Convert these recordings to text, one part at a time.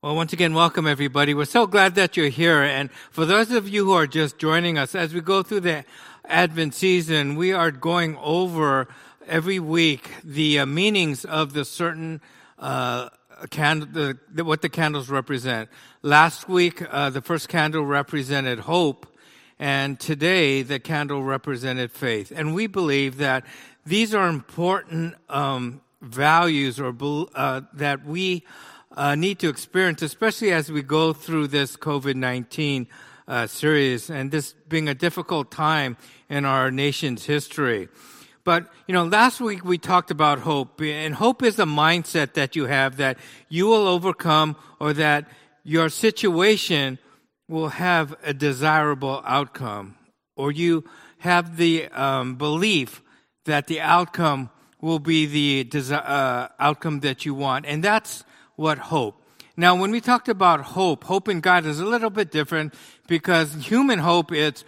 Well, once again, welcome everybody. We're so glad that you're here. And for those of you who are just joining us, as we go through the Advent season, we are going over every week the uh, meanings of the certain uh, candle, the, the, what the candles represent. Last week, uh, the first candle represented hope, and today the candle represented faith. And we believe that these are important um, values or uh, that we uh, need to experience, especially as we go through this COVID 19 uh, series and this being a difficult time in our nation's history. But, you know, last week we talked about hope, and hope is a mindset that you have that you will overcome or that your situation will have a desirable outcome, or you have the um, belief that the outcome will be the desi- uh, outcome that you want. And that's what hope. Now, when we talked about hope, hope in God is a little bit different because human hope, it's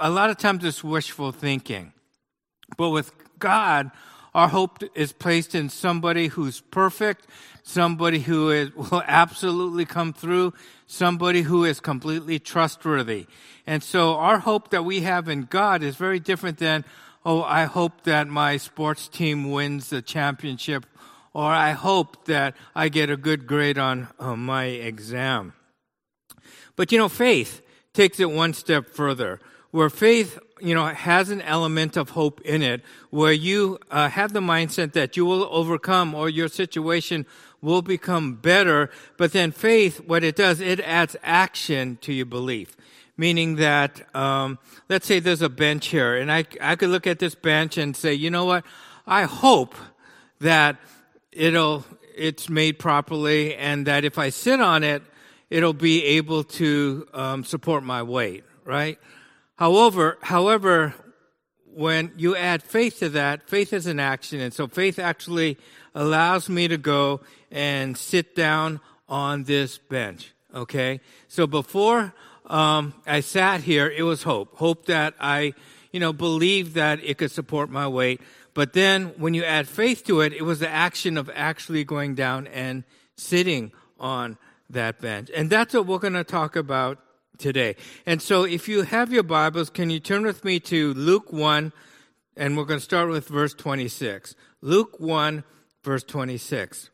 a lot of times it's wishful thinking. But with God, our hope is placed in somebody who's perfect, somebody who is, will absolutely come through, somebody who is completely trustworthy. And so our hope that we have in God is very different than, oh, I hope that my sports team wins the championship or I hope that I get a good grade on uh, my exam. But you know, faith takes it one step further, where faith, you know, has an element of hope in it, where you uh, have the mindset that you will overcome or your situation will become better. But then faith, what it does, it adds action to your belief. Meaning that, um, let's say there's a bench here, and I, I could look at this bench and say, you know what? I hope that it'll it's made properly, and that if I sit on it, it'll be able to um, support my weight. Right. However, however, when you add faith to that, faith is an action, and so faith actually allows me to go and sit down on this bench. Okay, so before um, I sat here, it was hope, hope that I, you know, believed that it could support my weight. But then when you add faith to it, it was the action of actually going down and sitting on that bench. And that's what we're going to talk about today. And so if you have your Bibles, can you turn with me to Luke 1, and we're going to start with verse 26. Luke 1, verse 26.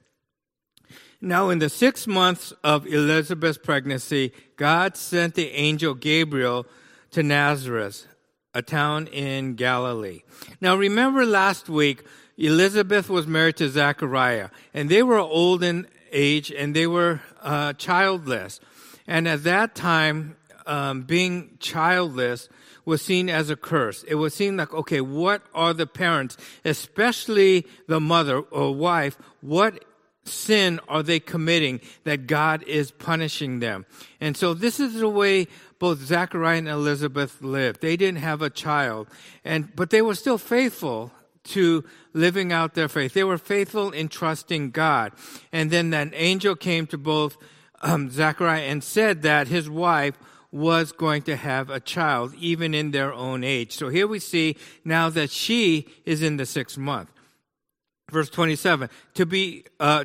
Now, in the six months of Elizabeth's pregnancy, God sent the angel Gabriel to Nazareth a town in Galilee. Now remember last week, Elizabeth was married to Zachariah, and they were old in age and they were uh, childless. And at that time, um, being childless was seen as a curse. It was seen like, okay, what are the parents, especially the mother or wife, what sin are they committing that God is punishing them? And so this is the way both Zachariah and Elizabeth lived. They didn't have a child, and but they were still faithful to living out their faith. They were faithful in trusting God. And then an angel came to both um, Zachariah and said that his wife was going to have a child, even in their own age. So here we see now that she is in the sixth month. Verse 27, to be, uh,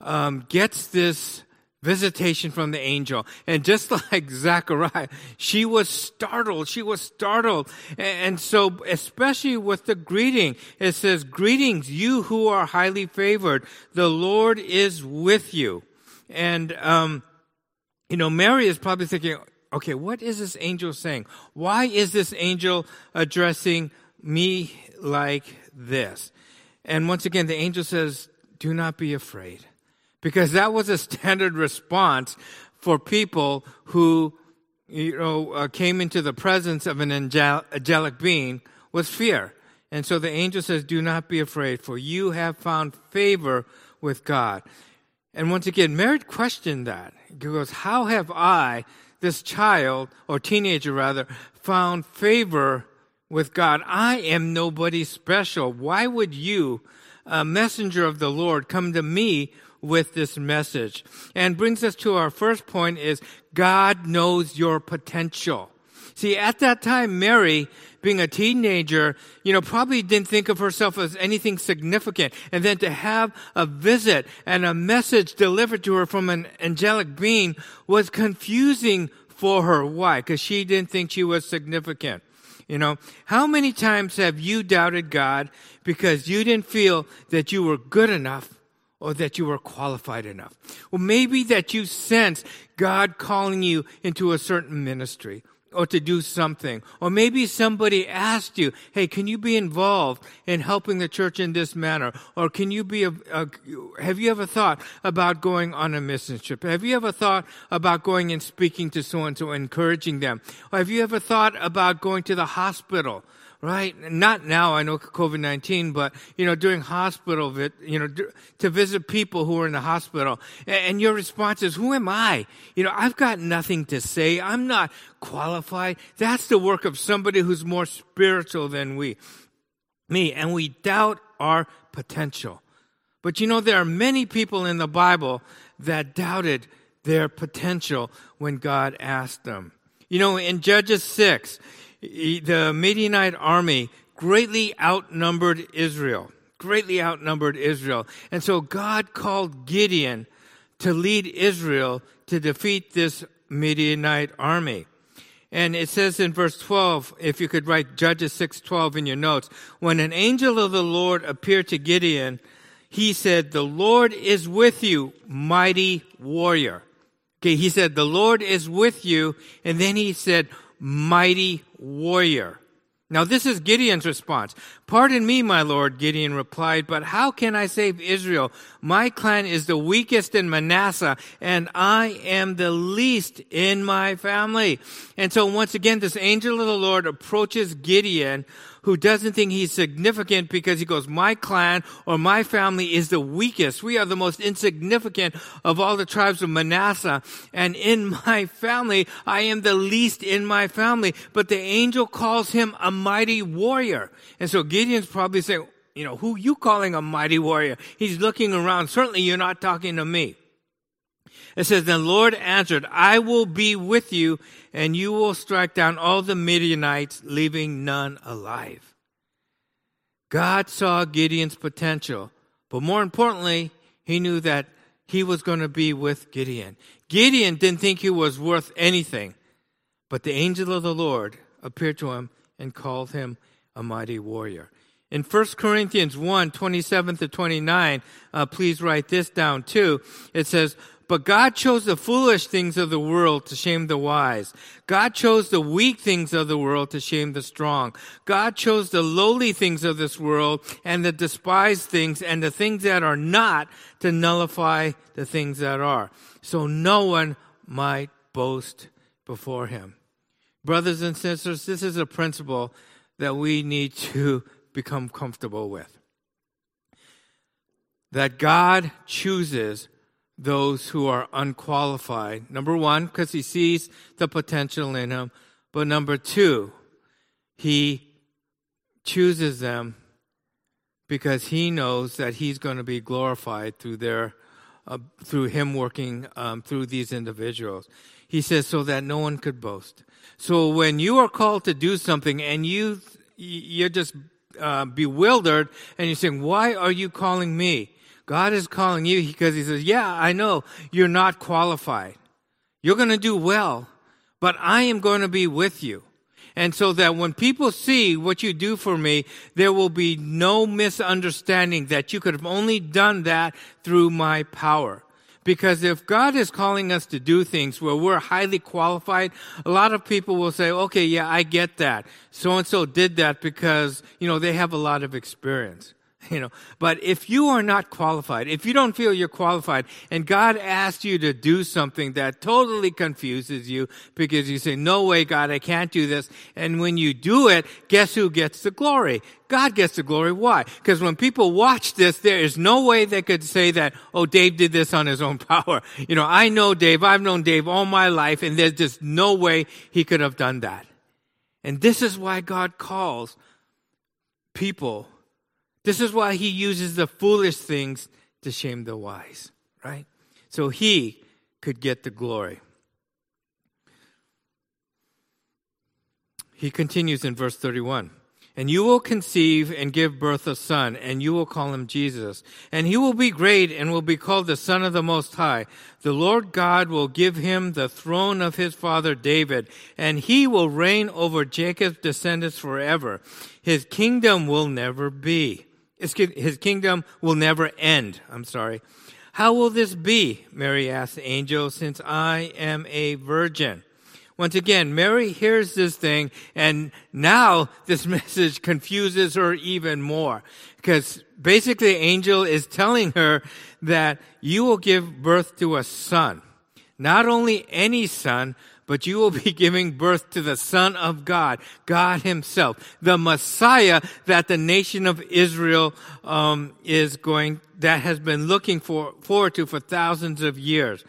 um, gets this visitation from the angel. And just like Zachariah, she was startled. She was startled. And so, especially with the greeting, it says, Greetings, you who are highly favored. The Lord is with you. And, um, you know, Mary is probably thinking, okay, what is this angel saying? Why is this angel addressing me like this? And once again, the angel says, do not be afraid because that was a standard response for people who you know uh, came into the presence of an angel- angelic being was fear and so the angel says do not be afraid for you have found favor with god And once again, Mary questioned that. He goes, How have I, this child, or teenager rather, found favor with God? I am nobody special. Why would you, a messenger of the Lord, come to me with this message? And brings us to our first point is God knows your potential. See, at that time, Mary, being a teenager, you know, probably didn't think of herself as anything significant. And then to have a visit and a message delivered to her from an angelic being was confusing for her. Why? Because she didn't think she was significant. You know, how many times have you doubted God because you didn't feel that you were good enough or that you were qualified enough? Well, maybe that you sense God calling you into a certain ministry or to do something. Or maybe somebody asked you, hey, can you be involved in helping the church in this manner? Or can you be a, a, have you ever thought about going on a mission trip? Have you ever thought about going and speaking to so and so, encouraging them? Or have you ever thought about going to the hospital? Right? Not now, I know COVID-19, but, you know, during hospital, you know, to visit people who are in the hospital. And your response is, who am I? You know, I've got nothing to say. I'm not qualified. That's the work of somebody who's more spiritual than we, me. And we doubt our potential. But you know, there are many people in the Bible that doubted their potential when God asked them. You know, in Judges 6, the Midianite army greatly outnumbered Israel, greatly outnumbered Israel. And so God called Gideon to lead Israel to defeat this Midianite army. And it says in verse 12, if you could write Judges 6:12 in your notes, when an angel of the Lord appeared to Gideon, he said, "The Lord is with you, mighty warrior." Okay, he said, "The Lord is with you," and then he said, mighty warrior. Now, this is Gideon's response. Pardon me, my lord, Gideon replied, but how can I save Israel? My clan is the weakest in Manasseh, and I am the least in my family. And so once again, this angel of the Lord approaches Gideon who doesn't think he's significant because he goes, my clan or my family is the weakest. We are the most insignificant of all the tribes of Manasseh. And in my family, I am the least in my family. But the angel calls him a mighty warrior. And so Gideon's probably saying, you know, who you calling a mighty warrior? He's looking around. Certainly you're not talking to me. It says, Then Lord answered, I will be with you, and you will strike down all the Midianites, leaving none alive. God saw Gideon's potential, but more importantly, he knew that he was going to be with Gideon. Gideon didn't think he was worth anything, but the angel of the Lord appeared to him and called him a mighty warrior. In 1 Corinthians 1, 27 to 29, uh, please write this down too. It says, but God chose the foolish things of the world to shame the wise. God chose the weak things of the world to shame the strong. God chose the lowly things of this world and the despised things and the things that are not to nullify the things that are. So no one might boast before him. Brothers and sisters, this is a principle that we need to become comfortable with. That God chooses those who are unqualified. Number one, because he sees the potential in them. But number two, he chooses them because he knows that he's going to be glorified through their, uh, through him working um, through these individuals. He says so that no one could boast. So when you are called to do something and you you're just uh, bewildered and you're saying, "Why are you calling me?" God is calling you because He says, Yeah, I know you're not qualified. You're going to do well, but I am going to be with you. And so that when people see what you do for me, there will be no misunderstanding that you could have only done that through my power. Because if God is calling us to do things where we're highly qualified, a lot of people will say, okay, yeah, I get that. So and so did that because, you know, they have a lot of experience. You know, but if you are not qualified, if you don't feel you're qualified, and God asks you to do something that totally confuses you because you say, no way, God, I can't do this. And when you do it, guess who gets the glory? God gets the glory. Why? Because when people watch this, there is no way they could say that, oh, Dave did this on his own power. You know, I know Dave, I've known Dave all my life, and there's just no way he could have done that. And this is why God calls people this is why he uses the foolish things to shame the wise, right? So he could get the glory. He continues in verse 31. And you will conceive and give birth a son, and you will call him Jesus. And he will be great and will be called the Son of the Most High. The Lord God will give him the throne of his father David, and he will reign over Jacob's descendants forever. His kingdom will never be his kingdom will never end. I'm sorry. How will this be? Mary asked the angel, since I am a virgin. Once again, Mary hears this thing and now this message confuses her even more because basically the angel is telling her that you will give birth to a son. Not only any son, but you will be giving birth to the Son of God, God Himself, the Messiah that the nation of Israel um, is going, that has been looking for forward to for thousands of years.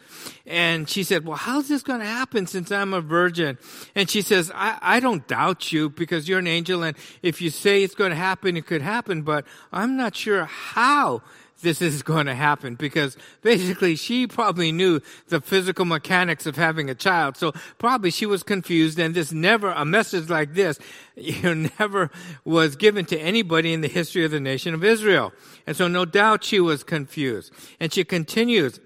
And she said, "Well, how's this going to happen since I'm a virgin?" And she says, I, "I don't doubt you because you're an angel, and if you say it's going to happen, it could happen, but I'm not sure how." This is going to happen because basically she probably knew the physical mechanics of having a child. So probably she was confused and this never, a message like this, you know, never was given to anybody in the history of the nation of Israel. And so no doubt she was confused. And she continues,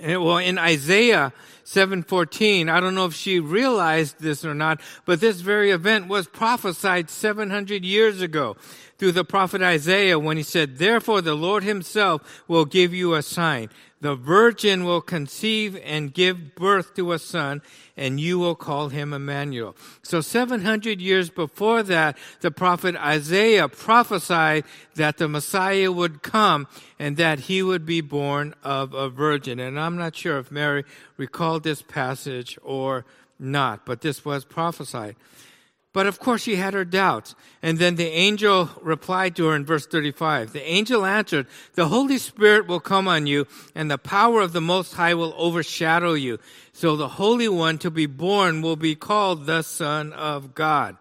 eh, well, in Isaiah 7:14, I don't know if she realized this or not, but this very event was prophesied 700 years ago through the prophet Isaiah when he said, Therefore the Lord himself will give you a sign. The virgin will conceive and give birth to a son, and you will call him Emmanuel. So 700 years before that, the prophet Isaiah prophesied that the Messiah would come and that he would be born of a virgin. And I'm not sure if Mary recalled this passage or not, but this was prophesied. But of course she had her doubts. And then the angel replied to her in verse 35. The angel answered, the Holy Spirit will come on you and the power of the Most High will overshadow you. So the Holy One to be born will be called the Son of God.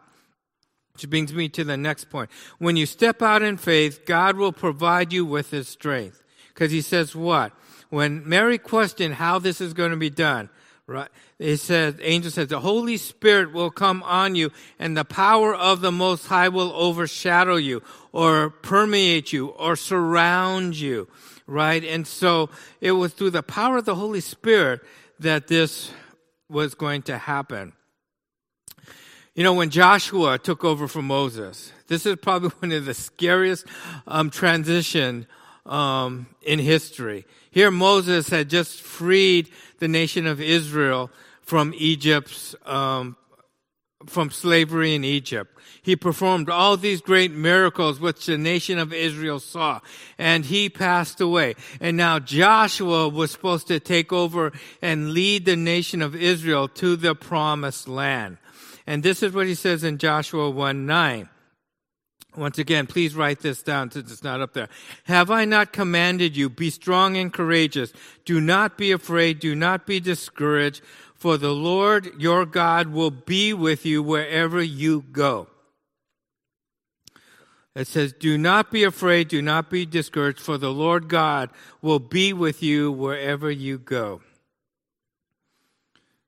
Which brings me to the next point. When you step out in faith, God will provide you with his strength. Because he says what? When Mary questioned how this is going to be done, right? It says, angel says, the Holy Spirit will come on you and the power of the Most High will overshadow you or permeate you or surround you, right? And so it was through the power of the Holy Spirit that this was going to happen. You know, when Joshua took over from Moses, this is probably one of the scariest um, transition um, in history. Here, Moses had just freed the nation of Israel from Egypt's, um, from slavery in Egypt. He performed all these great miracles which the nation of Israel saw. And he passed away. And now Joshua was supposed to take over and lead the nation of Israel to the promised land. And this is what he says in Joshua 1 9. Once again, please write this down since it's not up there. Have I not commanded you? Be strong and courageous. Do not be afraid. Do not be discouraged for the Lord your God will be with you wherever you go. It says, Do not be afraid, do not be discouraged, for the Lord God will be with you wherever you go.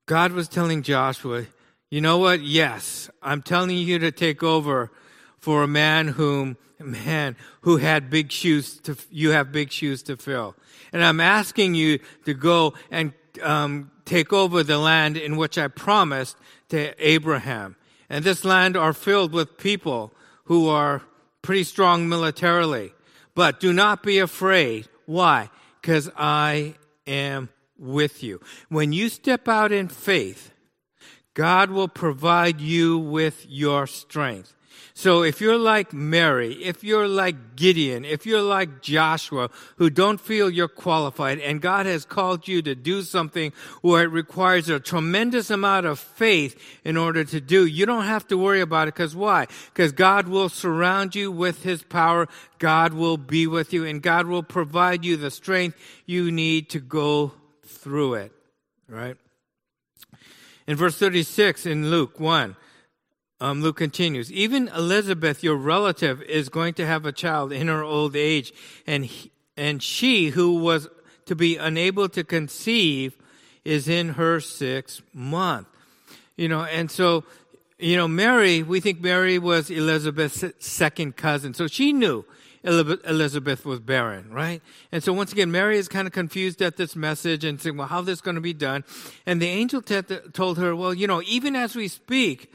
God was telling Joshua, You know what? Yes, I'm telling you to take over for a man whom, man, who had big shoes to, you have big shoes to fill. And I'm asking you to go and um, take over the land in which I promised to Abraham. And this land are filled with people who are pretty strong militarily. But do not be afraid. Why? Because I am with you. When you step out in faith, God will provide you with your strength. So if you're like Mary, if you're like Gideon, if you're like Joshua, who don't feel you're qualified, and God has called you to do something where it requires a tremendous amount of faith in order to do, you don't have to worry about it. Because why? Because God will surround you with His power. God will be with you, and God will provide you the strength you need to go through it. Right? In verse 36 in Luke 1, um, Luke continues, even Elizabeth, your relative, is going to have a child in her old age, and he, and she who was to be unable to conceive is in her sixth month. You know, and so, you know, Mary, we think Mary was Elizabeth's second cousin, so she knew Elizabeth was barren, right? And so once again, Mary is kind of confused at this message and saying, well, how this going to be done? And the angel t- told her, well, you know, even as we speak,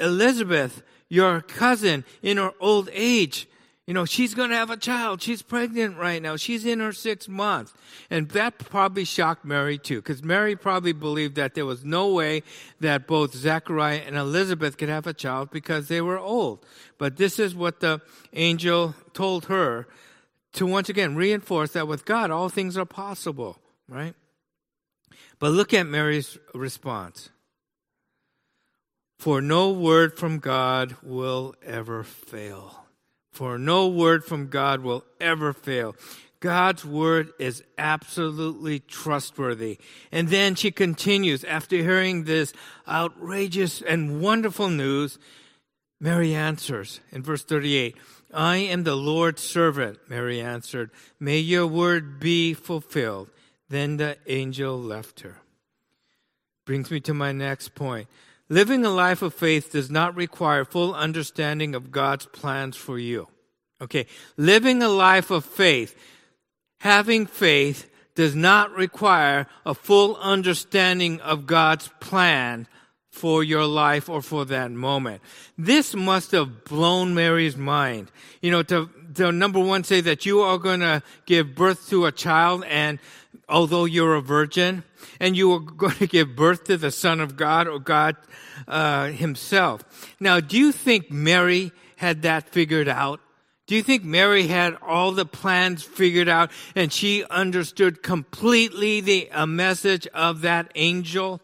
Elizabeth, your cousin in her old age, you know, she's going to have a child. She's pregnant right now. She's in her sixth month. And that probably shocked Mary too, because Mary probably believed that there was no way that both Zechariah and Elizabeth could have a child because they were old. But this is what the angel told her to once again reinforce that with God, all things are possible, right? But look at Mary's response. For no word from God will ever fail. For no word from God will ever fail. God's word is absolutely trustworthy. And then she continues after hearing this outrageous and wonderful news. Mary answers in verse 38 I am the Lord's servant, Mary answered. May your word be fulfilled. Then the angel left her. Brings me to my next point. Living a life of faith does not require full understanding of God's plans for you. Okay. Living a life of faith, having faith does not require a full understanding of God's plan for your life or for that moment. This must have blown Mary's mind. You know, to, to number one say that you are going to give birth to a child and although you're a virgin and you are going to give birth to the son of God or God uh, himself. Now, do you think Mary had that figured out? Do you think Mary had all the plans figured out and she understood completely the uh, message of that angel?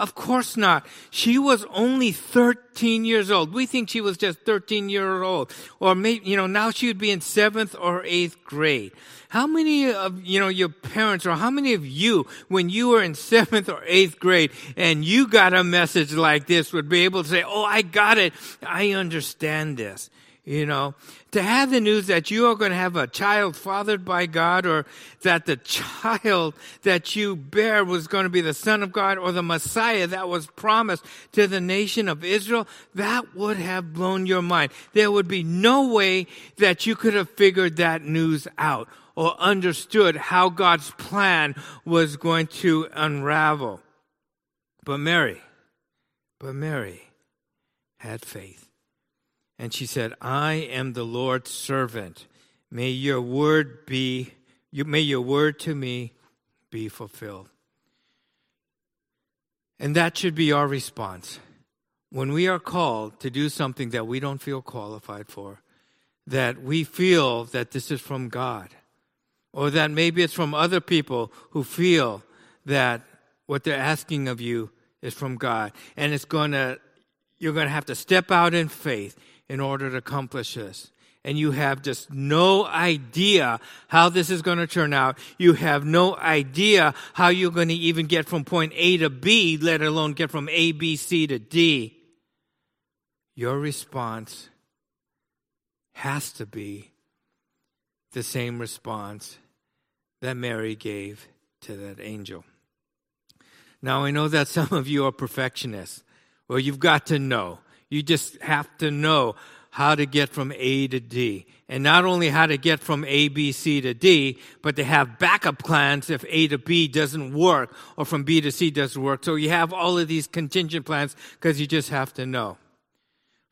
Of course not. She was only 13 years old. We think she was just 13 years old. Or maybe, you know, now she would be in seventh or eighth grade. How many of, you know, your parents or how many of you, when you were in seventh or eighth grade and you got a message like this would be able to say, Oh, I got it. I understand this you know, to have the news that you are going to have a child fathered by God or that the child that you bear was going to be the son of God or the Messiah that was promised to the nation of Israel, that would have blown your mind. There would be no way that you could have figured that news out or understood how God's plan was going to unravel. But Mary, but Mary had faith. And she said, I am the Lord's servant. May your word be, may your word to me be fulfilled. And that should be our response. When we are called to do something that we don't feel qualified for, that we feel that this is from God, or that maybe it's from other people who feel that what they're asking of you is from God, and it's going to, you're going to have to step out in faith in order to accomplish this. And you have just no idea how this is going to turn out. You have no idea how you're going to even get from point A to B, let alone get from A, B, C to D. Your response has to be the same response that Mary gave to that angel. Now, I know that some of you are perfectionists. Well, you've got to know you just have to know how to get from A to D. And not only how to get from A, B, C to D, but to have backup plans if A to B doesn't work or from B to C doesn't work. So you have all of these contingent plans because you just have to know.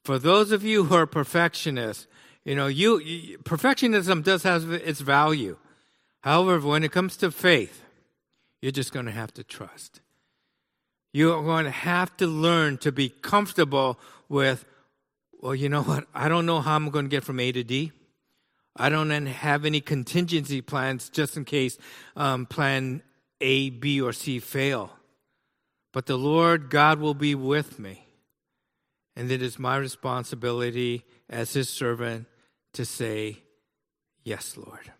For those of you who are perfectionists, you know, you, you perfectionism does have its value. However, when it comes to faith, you're just going to have to trust. You're going to have to learn to be comfortable with well, you know what? I don't know how I'm going to get from A to D. I don't have any contingency plans just in case um, plan A, B, or C fail. But the Lord God will be with me. And it is my responsibility as his servant to say, Yes, Lord.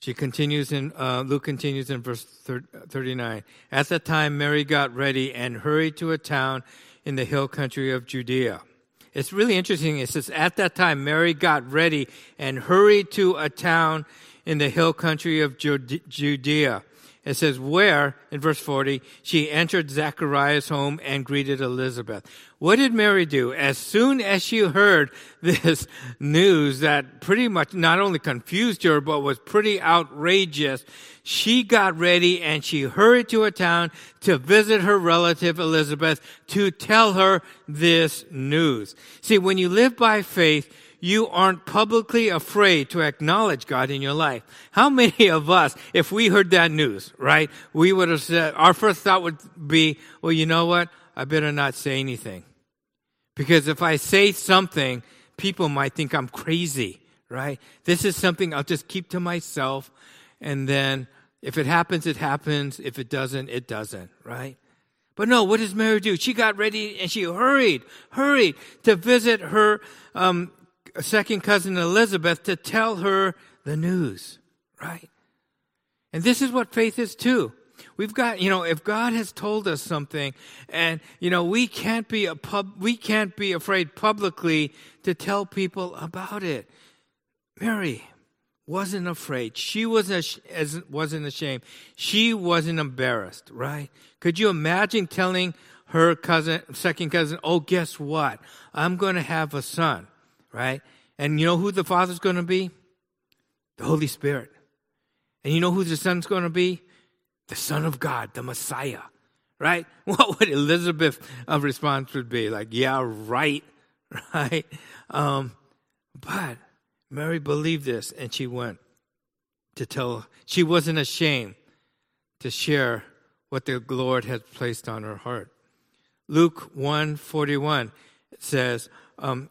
She continues in, uh, Luke continues in verse 39. At that time, Mary got ready and hurried to a town in the hill country of Judea. It's really interesting. It says, At that time, Mary got ready and hurried to a town in the hill country of Judea. It says, where, in verse 40, she entered Zechariah's home and greeted Elizabeth. What did Mary do? As soon as she heard this news that pretty much not only confused her, but was pretty outrageous, she got ready and she hurried to a town to visit her relative Elizabeth to tell her this news. See, when you live by faith, you aren't publicly afraid to acknowledge God in your life. How many of us, if we heard that news, right, we would have said, our first thought would be, well, you know what? I better not say anything. Because if I say something, people might think I'm crazy, right? This is something I'll just keep to myself. And then if it happens, it happens. If it doesn't, it doesn't, right? But no, what does Mary do? She got ready and she hurried, hurried to visit her um, second cousin Elizabeth to tell her the news, right? And this is what faith is too. We've got, you know, if God has told us something and, you know, we can't be a pub, we can't be afraid publicly to tell people about it. Mary wasn't afraid. She wasn't, wasn't ashamed. She wasn't embarrassed, right? Could you imagine telling her cousin, second cousin, oh, guess what? I'm going to have a son right? And you know who the Father's going to be? The Holy Spirit. And you know who the Son's going to be? The Son of God, the Messiah, right? What would Elizabeth's uh, response would be? Like, yeah, right, right? Um, but Mary believed this and she went to tell, she wasn't ashamed to share what the Lord had placed on her heart. Luke 141 says, um,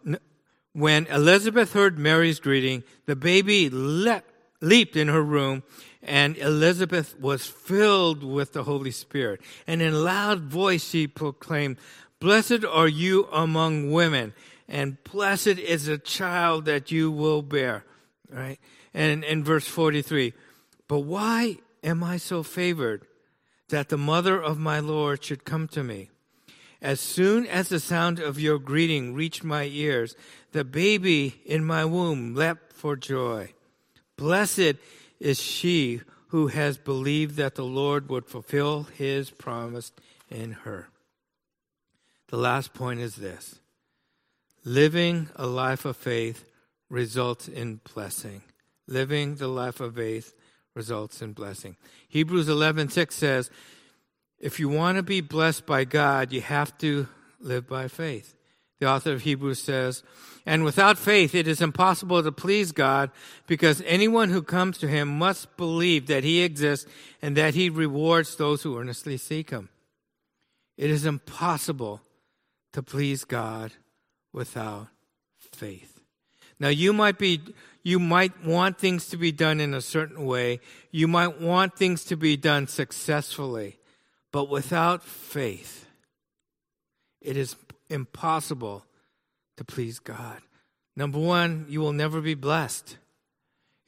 when Elizabeth heard Mary's greeting, the baby leaped in her room, and Elizabeth was filled with the Holy Spirit. And in loud voice she proclaimed, Blessed are you among women, and blessed is the child that you will bear. Right? And in verse 43, but why am I so favored that the mother of my Lord should come to me? As soon as the sound of your greeting reached my ears, the baby in my womb leapt for joy. Blessed is she who has believed that the Lord would fulfill his promise in her. The last point is this living a life of faith results in blessing. Living the life of faith results in blessing. Hebrews 11:6 says, if you want to be blessed by God, you have to live by faith. The author of Hebrews says, And without faith, it is impossible to please God because anyone who comes to him must believe that he exists and that he rewards those who earnestly seek him. It is impossible to please God without faith. Now you might be, you might want things to be done in a certain way. You might want things to be done successfully. But without faith, it is impossible to please God. Number one, you will never be blessed.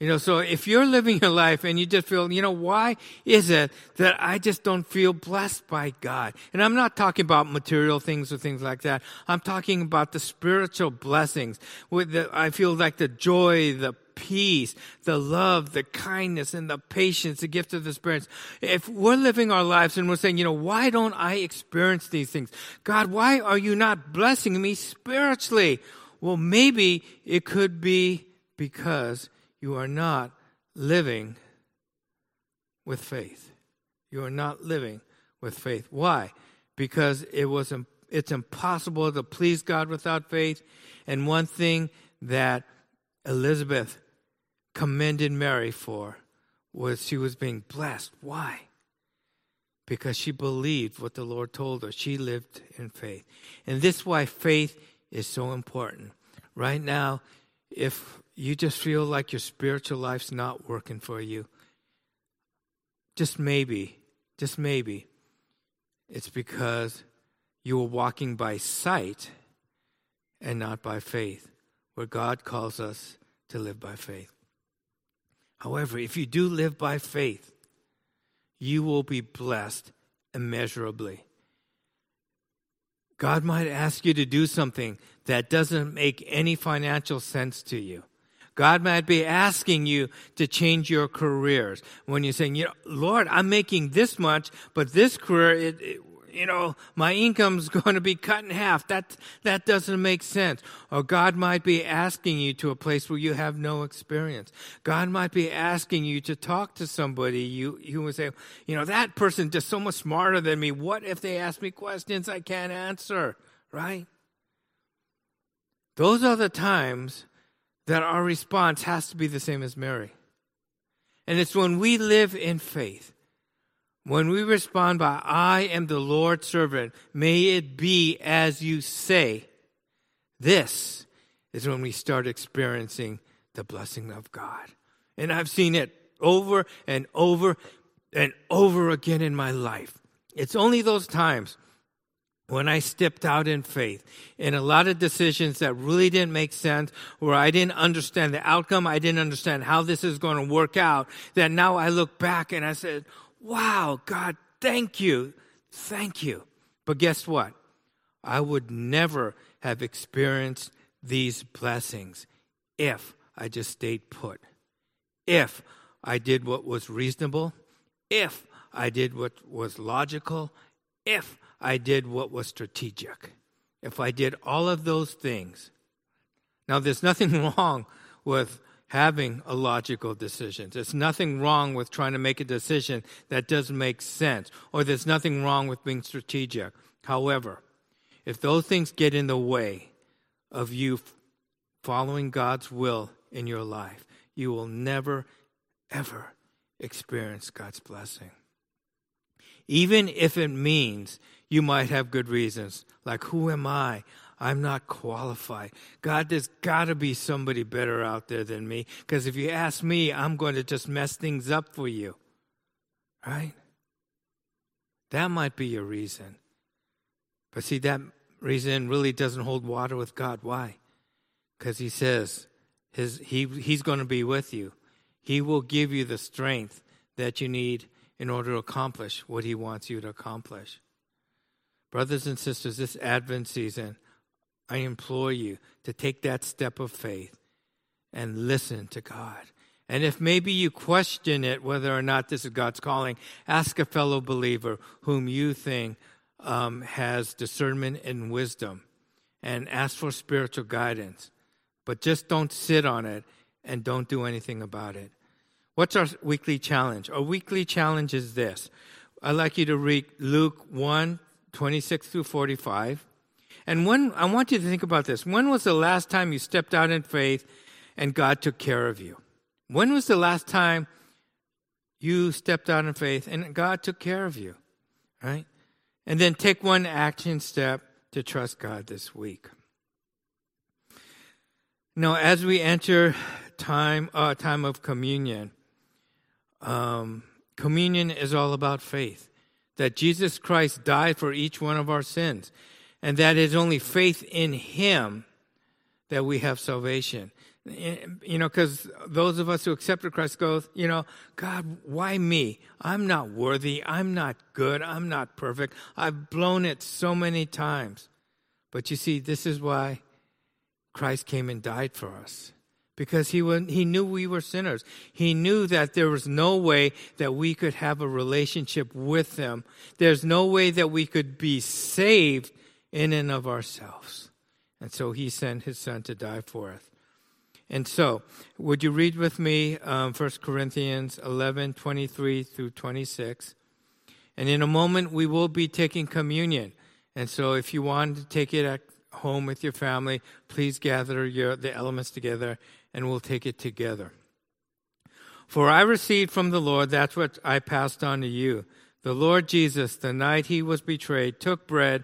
You know, so if you're living your life and you just feel, you know, why is it that I just don't feel blessed by God? And I'm not talking about material things or things like that. I'm talking about the spiritual blessings. With the, I feel like the joy, the peace, the love, the kindness, and the patience, the gift of the Spirit. If we're living our lives and we're saying, you know, why don't I experience these things? God, why are you not blessing me spiritually? Well, maybe it could be because you are not living with faith. You are not living with faith. Why? Because it was it's impossible to please God without faith. And one thing that Elizabeth commended Mary for was she was being blessed. Why? Because she believed what the Lord told her. She lived in faith. And this is why faith is so important. Right now, if you just feel like your spiritual life's not working for you, just maybe, just maybe, it's because you are walking by sight and not by faith, where God calls us to live by faith. However, if you do live by faith, you will be blessed immeasurably. God might ask you to do something that doesn't make any financial sense to you. God might be asking you to change your careers. When you're saying, you know, Lord, I'm making this much, but this career, it, it, you know, my income's going to be cut in half. That, that doesn't make sense. Or God might be asking you to a place where you have no experience. God might be asking you to talk to somebody. You, you would say, you know, that person's just so much smarter than me. What if they ask me questions I can't answer? Right? Those are the times that our response has to be the same as Mary. And it's when we live in faith when we respond by, I am the Lord's servant, may it be as you say, this is when we start experiencing the blessing of God. And I've seen it over and over and over again in my life. It's only those times when I stepped out in faith in a lot of decisions that really didn't make sense, where I didn't understand the outcome, I didn't understand how this is going to work out, that now I look back and I said, Wow, God, thank you. Thank you. But guess what? I would never have experienced these blessings if I just stayed put. If I did what was reasonable, if I did what was logical, if I did what was strategic. If I did all of those things. Now, there's nothing wrong with having a logical decision. There's nothing wrong with trying to make a decision that doesn't make sense, or there's nothing wrong with being strategic. However, if those things get in the way of you following God's will in your life, you will never, ever experience God's blessing. Even if it means you might have good reasons, like, who am I? I'm not qualified. God, there's got to be somebody better out there than me. Because if you ask me, I'm going to just mess things up for you. Right? That might be your reason. But see, that reason really doesn't hold water with God. Why? Because He says his, he, He's going to be with you. He will give you the strength that you need in order to accomplish what He wants you to accomplish. Brothers and sisters, this Advent season, I implore you to take that step of faith and listen to God. And if maybe you question it, whether or not this is God's calling, ask a fellow believer whom you think um, has discernment and wisdom and ask for spiritual guidance. But just don't sit on it and don't do anything about it. What's our weekly challenge? Our weekly challenge is this. I'd like you to read Luke 1 26 through 45. And when I want you to think about this. When was the last time you stepped out in faith and God took care of you? When was the last time you stepped out in faith and God took care of you? Right? And then take one action step to trust God this week. Now, as we enter time uh, time of communion, um, communion is all about faith. That Jesus Christ died for each one of our sins and that is only faith in Him that we have salvation. Eh, you know, because those of us who accepted Christ go, you know, God, why me? I'm not worthy. I'm not good. I'm not perfect. I've blown it so many times. But you see, this is why Christ came and died for us. Because he, he knew we were sinners. He knew that there was no way that we could have a relationship with Him. There's no way that we could be saved in and of ourselves. And so he sent his son to die for us. And so, would you read with me um, 1 Corinthians 11 23 through 26? And in a moment, we will be taking communion. And so, if you want to take it at home with your family, please gather your, the elements together and we'll take it together. For I received from the Lord that's what I passed on to you. The Lord Jesus, the night he was betrayed, took bread.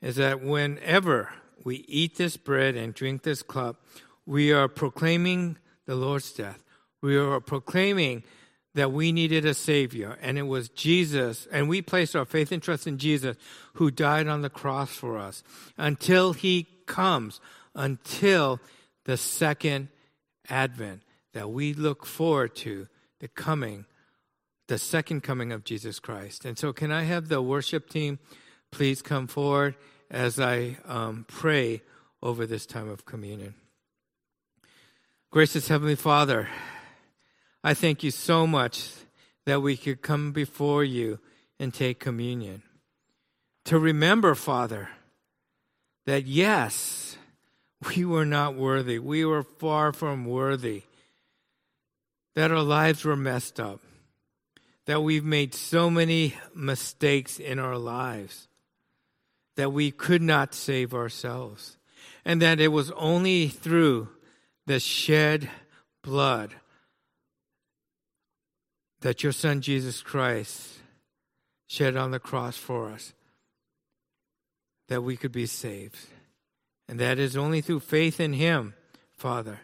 is that whenever we eat this bread and drink this cup, we are proclaiming the Lord's death. We are proclaiming that we needed a Savior, and it was Jesus, and we placed our faith and trust in Jesus who died on the cross for us until He comes, until the second advent that we look forward to the coming, the second coming of Jesus Christ. And so, can I have the worship team please come forward as I um, pray over this time of communion? Gracious Heavenly Father, I thank you so much that we could come before you and take communion. To remember, Father, that yes, we were not worthy. We were far from worthy. That our lives were messed up. That we've made so many mistakes in our lives. That we could not save ourselves. And that it was only through the shed blood that your Son Jesus Christ shed on the cross for us that we could be saved. And that is only through faith in Him, Father,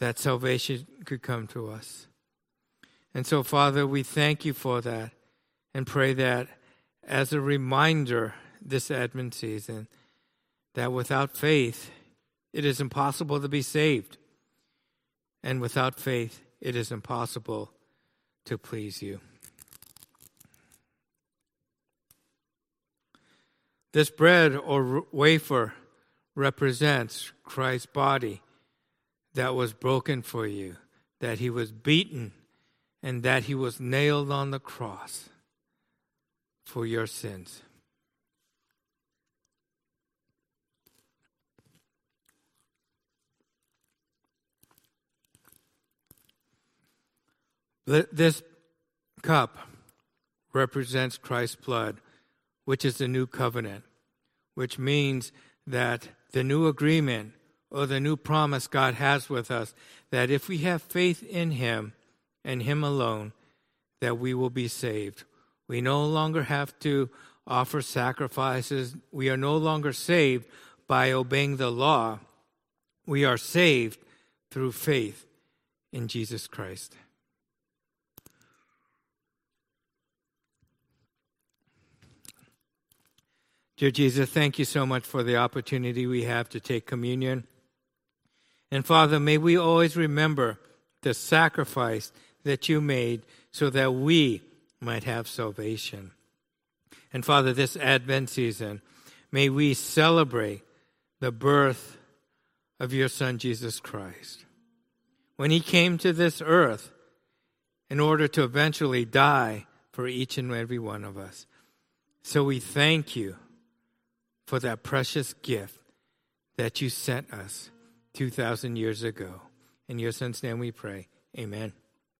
that salvation could come to us. And so, Father, we thank you for that and pray that as a reminder this Advent season, that without faith, it is impossible to be saved. And without faith, it is impossible to please you. This bread or wafer represents Christ's body that was broken for you, that he was beaten, and that he was nailed on the cross for your sins. This cup represents Christ's blood, which is the new covenant, which means that the new agreement or the new promise God has with us that if we have faith in Him and Him alone, that we will be saved. We no longer have to offer sacrifices. We are no longer saved by obeying the law. We are saved through faith in Jesus Christ. Dear Jesus, thank you so much for the opportunity we have to take communion. And Father, may we always remember the sacrifice that you made so that we might have salvation. And Father, this Advent season, may we celebrate the birth of your Son, Jesus Christ. When he came to this earth in order to eventually die for each and every one of us. So we thank you for that precious gift that you sent us 2,000 years ago. In your son's name we pray. Amen.